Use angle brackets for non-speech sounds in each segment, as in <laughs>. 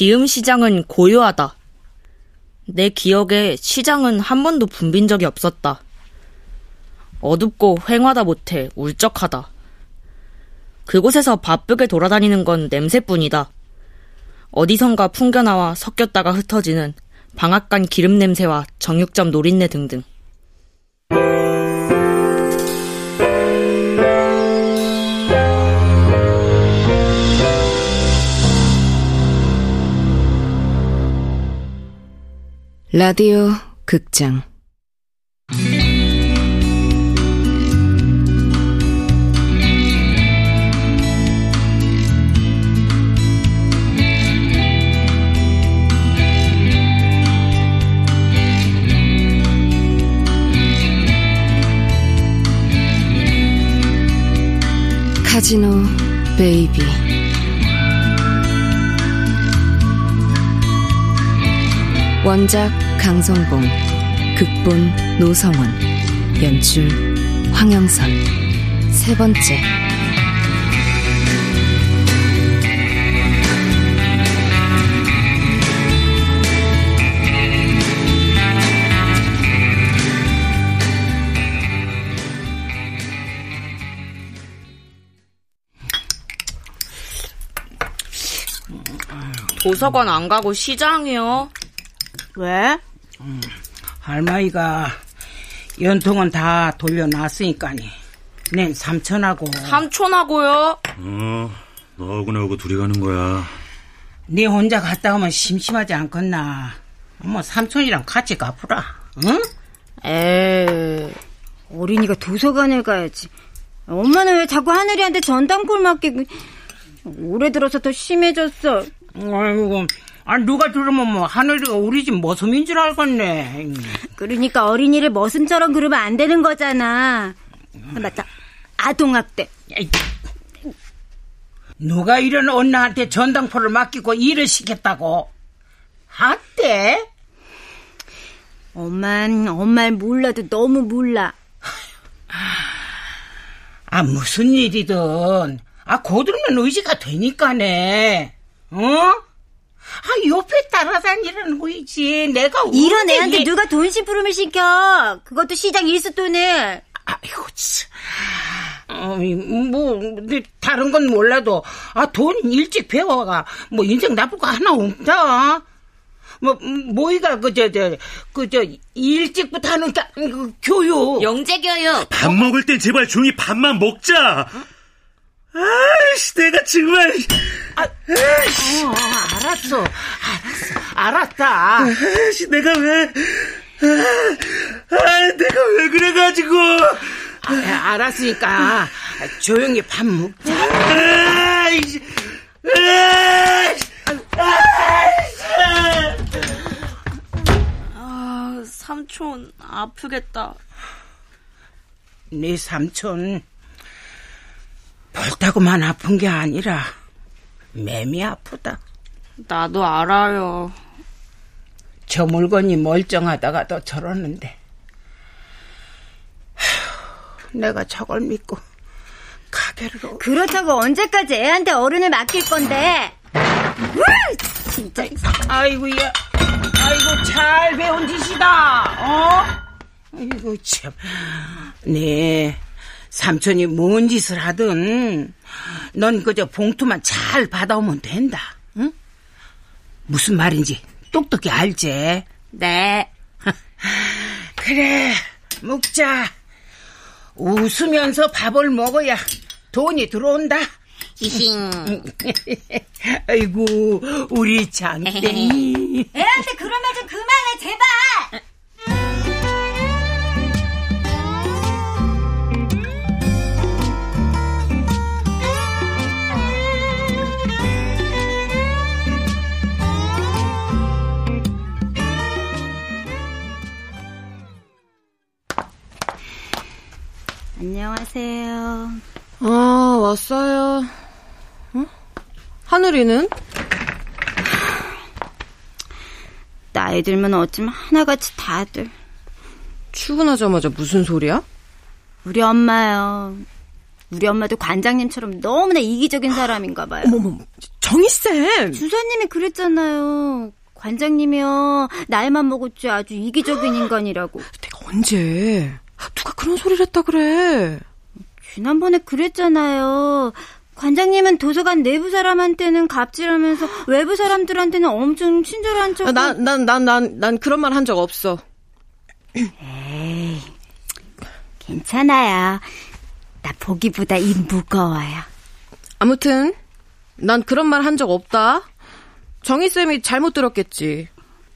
지음 시장은 고요하다. 내 기억에 시장은 한 번도 붐빈 적이 없었다. 어둡고 휑하다 못해 울적하다. 그곳에서 바쁘게 돌아다니는 건 냄새뿐이다. 어디선가 풍겨나와 섞였다가 흩어지는 방앗간 기름 냄새와 정육점 노린내 등등. 라디오 극장. 카지노 베이비 원작 강성봉 극본 노성원 연출 황영선 세 번째 도서관 안 가고 시장이요. 왜? 음, 할머니가 연통은 다 돌려놨으니까니. 낸 삼촌하고. 삼촌하고요? 어, 너하고 나하고 둘이 가는 거야. 네 혼자 갔다 오면 심심하지 않겠나. 뭐 삼촌이랑 같이 가보라. 응? 에 어린이가 도서관에 가야지. 엄마는 왜 자꾸 하늘이한테 전담골 맡기고 올해 들어서 더 심해졌어. 아이고, 아 누가 들으면 뭐 하늘이가 우리 집 모섬인 줄 알겠네. 그러니까 어린이를 머슴처럼 그러면 안 되는 거잖아. 아, 맞다. 아동학대. 누가 이런 언나한테 전당포를 맡기고 일을 시켰다고? 학대? 엄만, 엄말 몰라도 너무 몰라. 아, 무슨 일이든, 아, 고들면 의지가 되니까네. 어? 따라다니라는 거이지. 내가 이런 애한테 얘... 누가 돈 심부름을 시켜. 그것도 시장 일수돈을. 아이고, 참. 어, 뭐, 다른 건 몰라도, 아, 돈 일찍 배워가, 뭐, 인생 나쁠 거 하나 없다. 뭐, 모이가, 그, 저, 저, 그, 저, 일찍부터 하는 가, 그, 교육. 영재교육. 밥 먹을 땐 제발 조용히 밥만 먹자. 아이씨, 내가 정말. 아, 아이씨. 어, 알았어. 알았어. 알았다. 아이씨, 내가 왜. 아, 아 내가 왜 그래가지고. 아, 알았으니까 조용히 밥 먹자. 아이씨. 아이씨. 아, 삼촌 아프겠다. 네 삼촌 볼다고만 아픈 게 아니라 맴이 아프다. 나도 알아요. 저 물건이 멀쩡하다가도 저러는데 내가 저걸 믿고 가게로 그렇다고 언제까지 애한테 어른을 맡길 건데 진짜 아이고야 아이고 잘 배운 짓이다 어? 아이고 참 네 삼촌이 뭔 짓을 하든 넌 그저 봉투만 잘 받아오면 된다 응? 무슨 말인지 똑똑히 알지? 네. <laughs> 그래 먹자. 웃으면서 밥을 먹어야 돈이 들어온다. 이싱 <laughs> 아이고 우리 장땡이. <laughs> 애한테 그런 말 좀 그만해 제발 안녕하세요. 아, 왔어요. 어? 하늘이는? 나이 들면 어쩌면 하나같이 다들. 출근하자마자 무슨 소리야? 우리 엄마요. 우리 엄마도 관장님처럼 너무나 이기적인 사람인가 봐요. 어머머, 정희쌤! 주사님이 그랬잖아요. 관장님이요. 나이만 먹었지 아주 이기적인 인간이라고. 내가 언제? 누가 그런 소리를 했다 그래? 지난번에 그랬잖아요. 관장님은 도서관 내부 사람한테는 갑질하면서 외부 사람들한테는 엄청 친절한 척. 아, 난, 난, 난, 난, 난 그런 말 한 적 없어. 괜찮아요. 나 보기보다 입 무거워요. 아무튼, 난 그런 말 한 적 없다. 정희쌤이 잘못 들었겠지.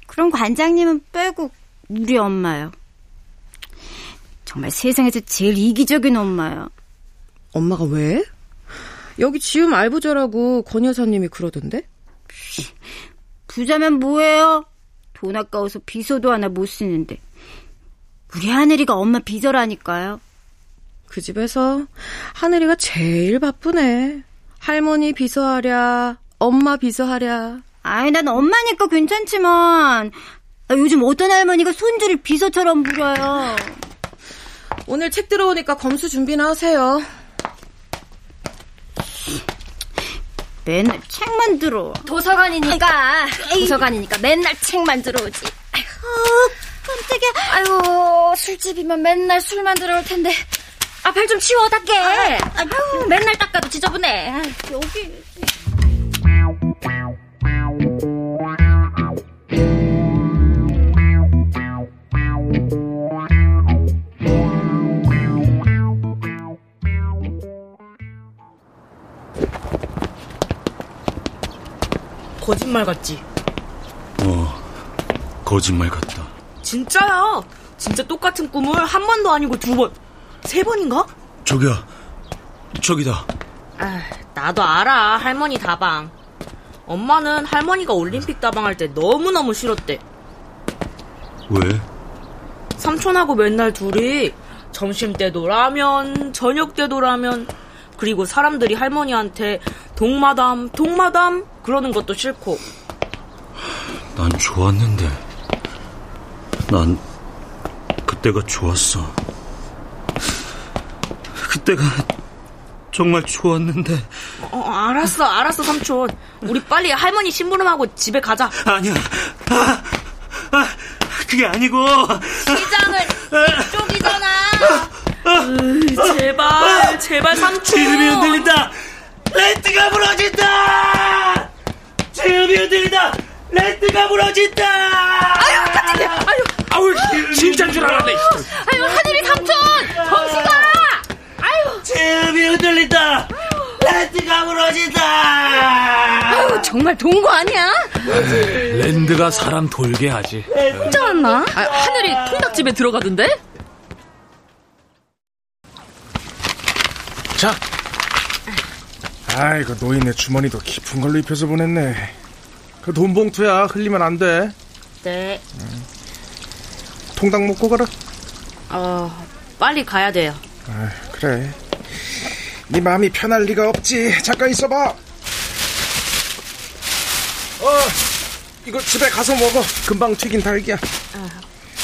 그럼 관장님은 빼고 우리 엄마요. 정말 세상에서 제일 이기적인 엄마요. 엄마가 왜? 여기 지음 알부자라고 권 여사님이 그러던데? 부자면 뭐예요? 돈 아까워서 비서도 하나 못 쓰는데. 우리 하늘이가 엄마 비서라니까요. 그 집에서 하늘이가 제일 바쁘네. 할머니 비서하랴, 엄마 비서하랴. 아이, 난 엄마니까 괜찮지만, 아, 요즘 어떤 할머니가 손주를 비서처럼 부려요. 오늘 책 들어오니까 검수 준비나 하세요. 맨날 책만 들어. 도서관이니까 도서관이니까 맨날 책만 들어오지. 깜짝이야. 아유 술집이면 맨날 술만 들어올 텐데. 아발좀 치워 닦게. 아유 맨날 닦아도 지저분해. 아유, 여기. 거짓말 같지? 어, 거짓말 같다. 진짜야. 진짜 똑같은 꿈을 한 번도 아니고 두 번, 세 번인가? 저기야, 저기다. 아, 나도 알아. 할머니 다방. 엄마는 할머니가 올림픽 다방 할 때 너무너무 싫었대. 왜? 삼촌하고 맨날 둘이 점심 때도 라면, 저녁 때도 라면, 그리고 사람들이 할머니한테 동마담, 동마담 그러는 것도 싫고. 난 좋았는데. 난 그때가 좋았어. 그때가 정말 좋았는데. 어, 알았어, 알았어, 삼촌. 우리 빨리 할머니 심부름하고 집에 가자. 아니야. 아, 아, 그게 아니고. 시장을 이쪽이잖아. 으, 제발, 제발 삼촌. 지금이 흔들린다. 렌트가 무너진다. 흔들린다. 렌트가 무너진다. 아유, 깜짝이야. 아유, 아유, 진짜인 줄 알았네. 아유 하늘이 삼촌 정수가. 지금이 흔들린다. 렌트가 무너진다. 정말 동거 아니야? 랜드가 사람 돌게 하지. 혼자 왔나? 아, 하늘이 통닭집에 들어가던데? 자. 아이고 노인네 주머니도 깊은 걸로 입혀서 보냈네. 그 돈 봉투야 흘리면 안 돼. 네, 통닭 먹고 가라. 어, 빨리 가야 돼요. 아 그래. 네 마음이 편할 리가 없지. 잠깐 있어봐. 어 이거 집에 가서 먹어. 금방 튀긴 달걀.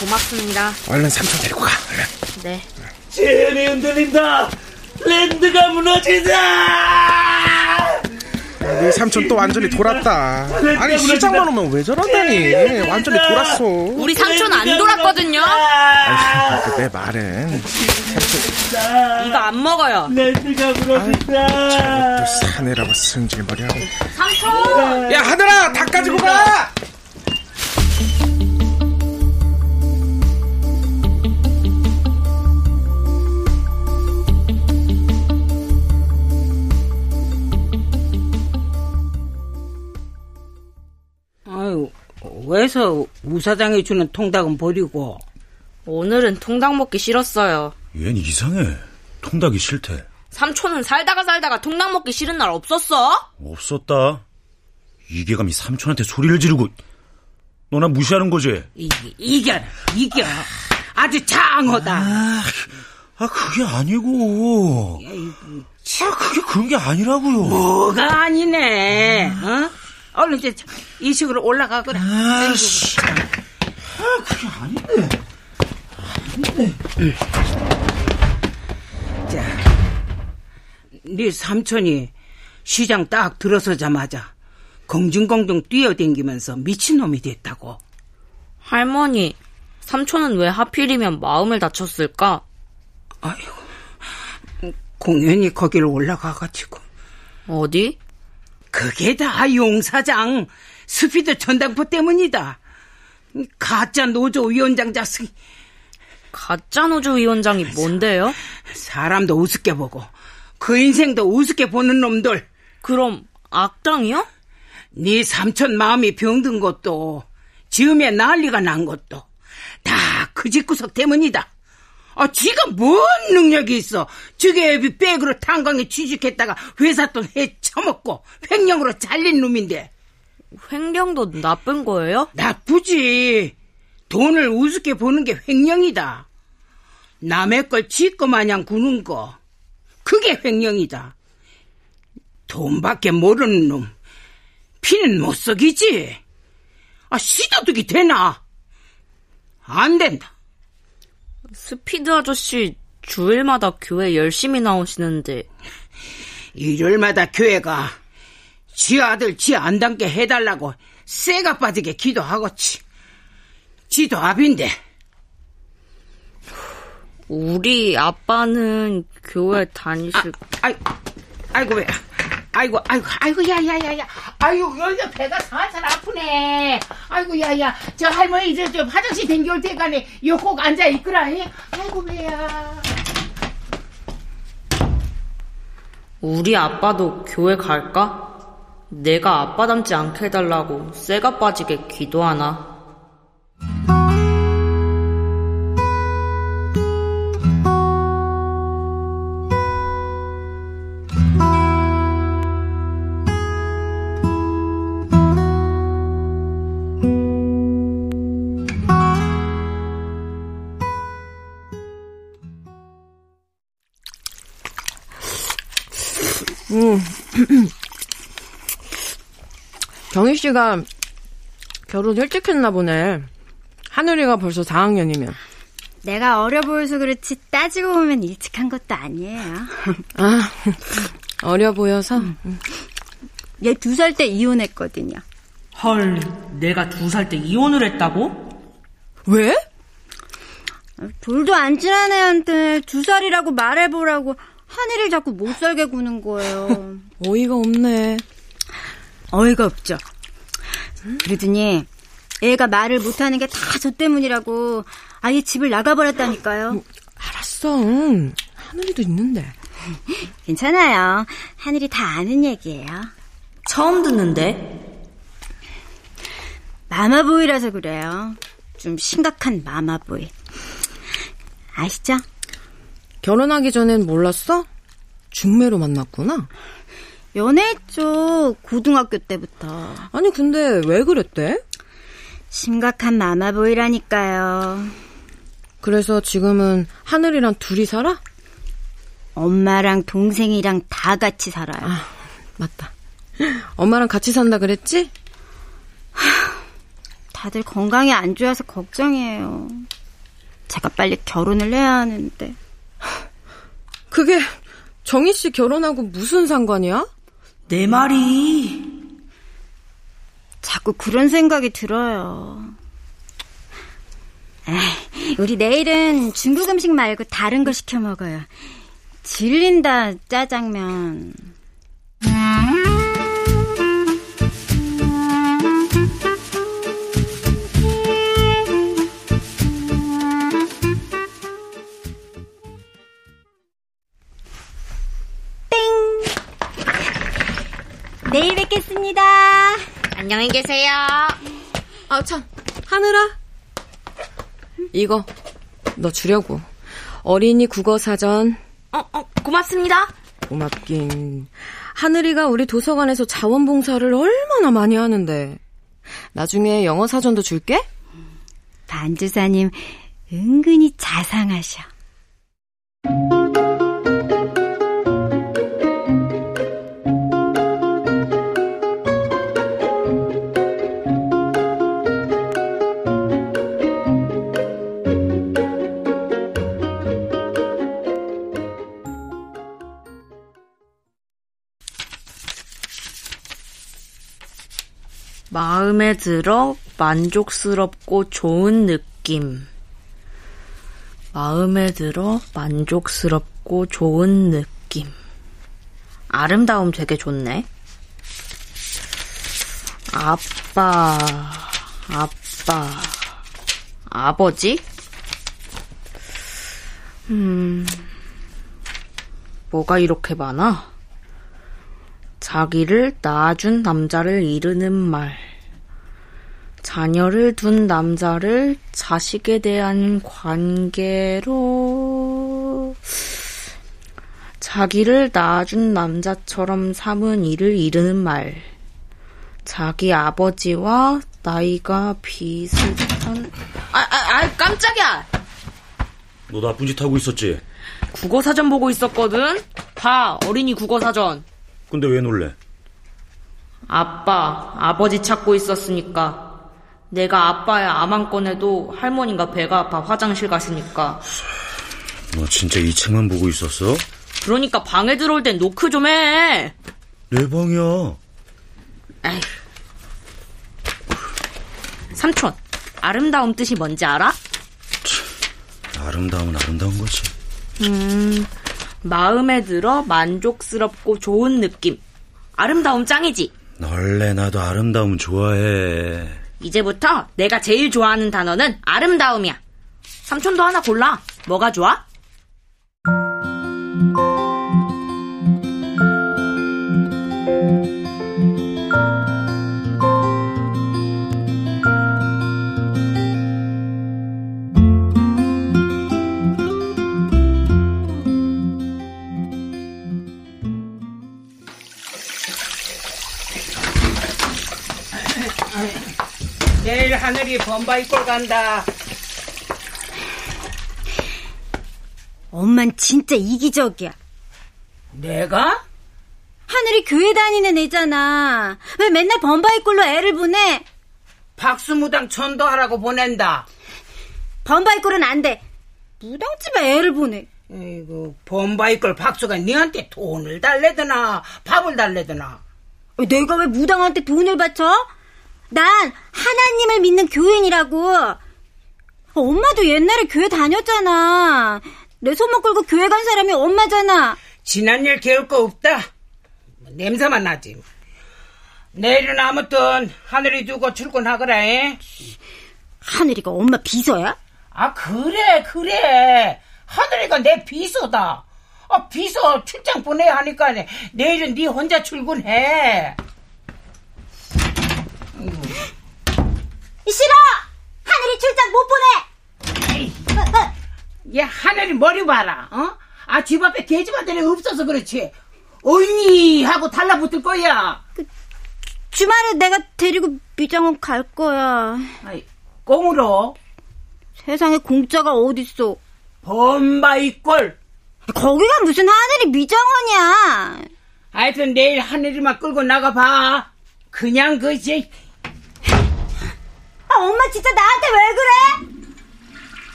고맙습니다. 얼른 삼촌 데리고 가. 얼른. 네. 지금이 흔들린다. 랜드가 무너진다. 네 삼촌 또 완전히 돌았다. 아니 시장만 오면 왜 저런다니. 완전히 돌았어. 우리 삼촌 안 돌았거든요. 아이고, 내 말은 이거 안 먹어요. 무너진다. 또 사내라고 승질머리하고. 삼촌! 야 하늘아 닭 가지고 가. 왜서 우사장이 주는 통닭은 버리고 오늘은 통닭 먹기 싫었어요. 얜 이상해. 통닭이 싫대. 삼촌은 살다가 살다가 통닭 먹기 싫은 날 없었어? 없었다. 이계감이 삼촌한테 소리를 지르고 너나 무시하는 거지? 이, 이겨 이겨 아주 장하다 아 그게 아니고. 아 그게 그런 게 아니라고요. 뭐가 아니네 어? 얼른 이제 이 식으로 올라가거라 아씨. 아 그게 아닌데. 자 네 삼촌이 시장 딱 들어서자마자 공중공중 뛰어댕기면서 미친놈이 됐다고. 할머니, 삼촌은 왜 하필이면 마음을 다쳤을까? 아이고, 공연히 거기를 올라가가지고. 어디? 그게 다 용사장 스피드 전당포 때문이다. 가짜 노조 위원장 자식이 가짜 노조 위원장이 뭔데요? 사람도 우습게 보고 그 인생도 우습게 보는 놈들. 그럼 악당이요? 네 삼촌 마음이 병든 것도 지음에 난리가 난 것도 다 그 집구석 때문이다. 아, 지가 뭔 능력이 있어? 저게 백으로 탄광에 취직했다가 회사 돈해 쳐먹고 횡령으로 잘린 놈인데. 횡령도 나쁜 거예요? 나쁘지. 돈을 우습게 보는 게 횡령이다. 남의 걸 지 거 마냥 구는 거. 그게 횡령이다. 돈밖에 모르는 놈. 피는 못 썩이지. 아, 시도둑이 되나? 안 된다. 스피드 아저씨 주일마다 교회 열심히 나오시는데 <laughs> 일요일마다 교회가 지 아들 지 안 닮게 해달라고 쇠가 빠지게 기도하고치. 지도 압인데. 우리 아빠는 교회 다니실 아, 아이, 아이고 왜? 아이고, 아이고, 아이고, 야, 야, 야, 야. 아이고, 여기가 배가 살살 아프네. 아이고, 야, 야. 저 할머니, 저, 저 화장실 댕겨올 테니까네. 요꼭 앉아 있거라. 예? 아이고, 배야. 우리 아빠도 교회 갈까? 내가 아빠 닮지 않게 해달라고 쇠가 빠지게 기도하나? 씨가 결혼 일찍 했나 보네. 하늘이가 벌써 4학년이면. 내가 어려 보여서 그렇지 따지고 보면 일찍 한 것도 아니에요. <laughs> 아, 어려 보여서. 얘두 살 때 이혼했거든요. 헐, 내가 두 살 때 이혼을 했다고? 왜? 돌도 안 친한 애한테 두 살이라고 말해보라고 하늘을 자꾸 못 살게 구는 거예요. <laughs> 어이가 없네. 어이가 없죠. 그러더니 애가 말을 못하는 게 다 저 때문이라고 아예 집을 나가버렸다니까요. 알았어. 하늘이도 있는데. <laughs> 괜찮아요. 하늘이 다 아는 얘기예요. 처음 듣는데? 마마보이라서 그래요. 좀 심각한 마마보이. 아시죠? 결혼하기 전엔 몰랐어? 중매로 만났구나. 연애했죠. 고등학교 때부터. 아니, 근데 왜 그랬대? 심각한 마마보이라니까요. 그래서 지금은 하늘이랑 둘이 살아? 엄마랑 동생이랑 다 같이 살아요. 아, 맞다. 엄마랑 같이 산다 그랬지? <sighs> 다들 건강이 안 좋아서 걱정이에요. 제가 빨리 결혼을 해야 하는데. 그게 정희 씨 결혼하고 무슨 상관이야? 내 말이. 자꾸 그런 생각이 들어요. 우리 내일은 중국 음식 말고 다른 거 시켜 먹어요. 질린다, 짜장면. 안녕히 계세요. 아, 참. 하늘아. 이거, 너 주려고. 어린이 국어사전. 어, 어, 고맙습니다. 고맙긴. 하늘이가 우리 도서관에서 자원봉사를 얼마나 많이 하는데. 나중에 영어 사전도 줄게? 반주사님, 은근히 자상하셔. 마음에 들어 만족스럽고 좋은 느낌. 마음에 들어 만족스럽고 좋은 느낌. 아름다움 되게 좋네. 아빠, 아빠, 아버지? 음, 뭐가 이렇게 많아? 자기를 낳아준 남자를 이르는 말. 자녀를 둔 남자를 자식에 대한 관계로 자기를 낳아준 남자처럼 삼은 이를 이르는 말. 자기 아버지와 나이가 비슷한 아, 아, 아 깜짝이야. 너 나쁜 짓 하고 있었지? 국어 사전 보고 있었거든. 봐, 어린이 국어 사전. 근데 왜 놀래? 아빠, 아버지 찾고 있었으니까. 내가 아빠의 암안 꺼내도 할머니가 배가 아파 화장실 가시니까. 너 진짜 이 책만 보고 있었어? 그러니까 방에 들어올 땐 노크 좀 해. 내 방이야. 에이. 삼촌, 아름다움 뜻이 뭔지 알아? 아름다움은 아름다운 거지. 음, 마음에 들어 만족스럽고 좋은 느낌. 아름다움 짱이지? 원래 나도 아름다움 좋아해. 이제부터 내가 제일 좋아하는 단어는 아름다움이야. 삼촌도 하나 골라. 뭐가 좋아? 하늘이 범바 입고 간다. 엄만 진짜 이기적이야. 내가? 하늘이 교회 다니는 애잖아. 왜 맨날 범바이 꼴로 애를 보내? 박수무당 전도하라고 보낸다. 범바이 꼴은 안 돼. 무당집에 애를 보내. 아이고, 범바이 걸 박수가 니한테 돈을 달래드나, 밥을 달래드나. 내가 왜 무당한테 돈을 바쳐? 난 하나님을 믿는 교인이라고. 엄마도 옛날에 교회 다녔잖아. 내 손목 끌고 교회 간 사람이 엄마잖아. 지난 일 개울 거 없다. 냄새만 나지. 내일은 아무튼 하늘이 두고 출근하거라. 에? 하늘이가 엄마 비서야? 아 그래 그래. 하늘이가 내 비서다. 아 비서 출장 보내야 하니까 내일은 네 혼자 출근해. 싫어! 하늘이 출장 못 보내! 얘 하늘이 머리 봐라. 어? 아 집 앞에 돼지바들이 없어서 그렇지. 언니 하고 달라붙을 거야. 주말에 내가 데리고 미장원 갈 거야. 아이, 꽁으로 세상에 공짜가 어딨어. 범바이 꼴. 거기가 무슨 하늘이 미장원이야. 하여튼 내일 하늘이만 끌고 나가봐. 그냥 그지. 아, 엄마 진짜 나한테 왜 그래?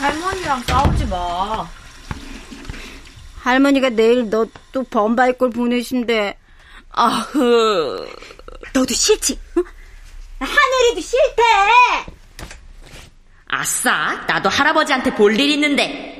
할머니랑 싸우지 마. 할머니가 내일 너 또 범바이 꼴 보내신대. 아흐. 너도 싫지? 응? 하늘이도 싫대. 아싸, 나도 할아버지한테 볼 일 있는데.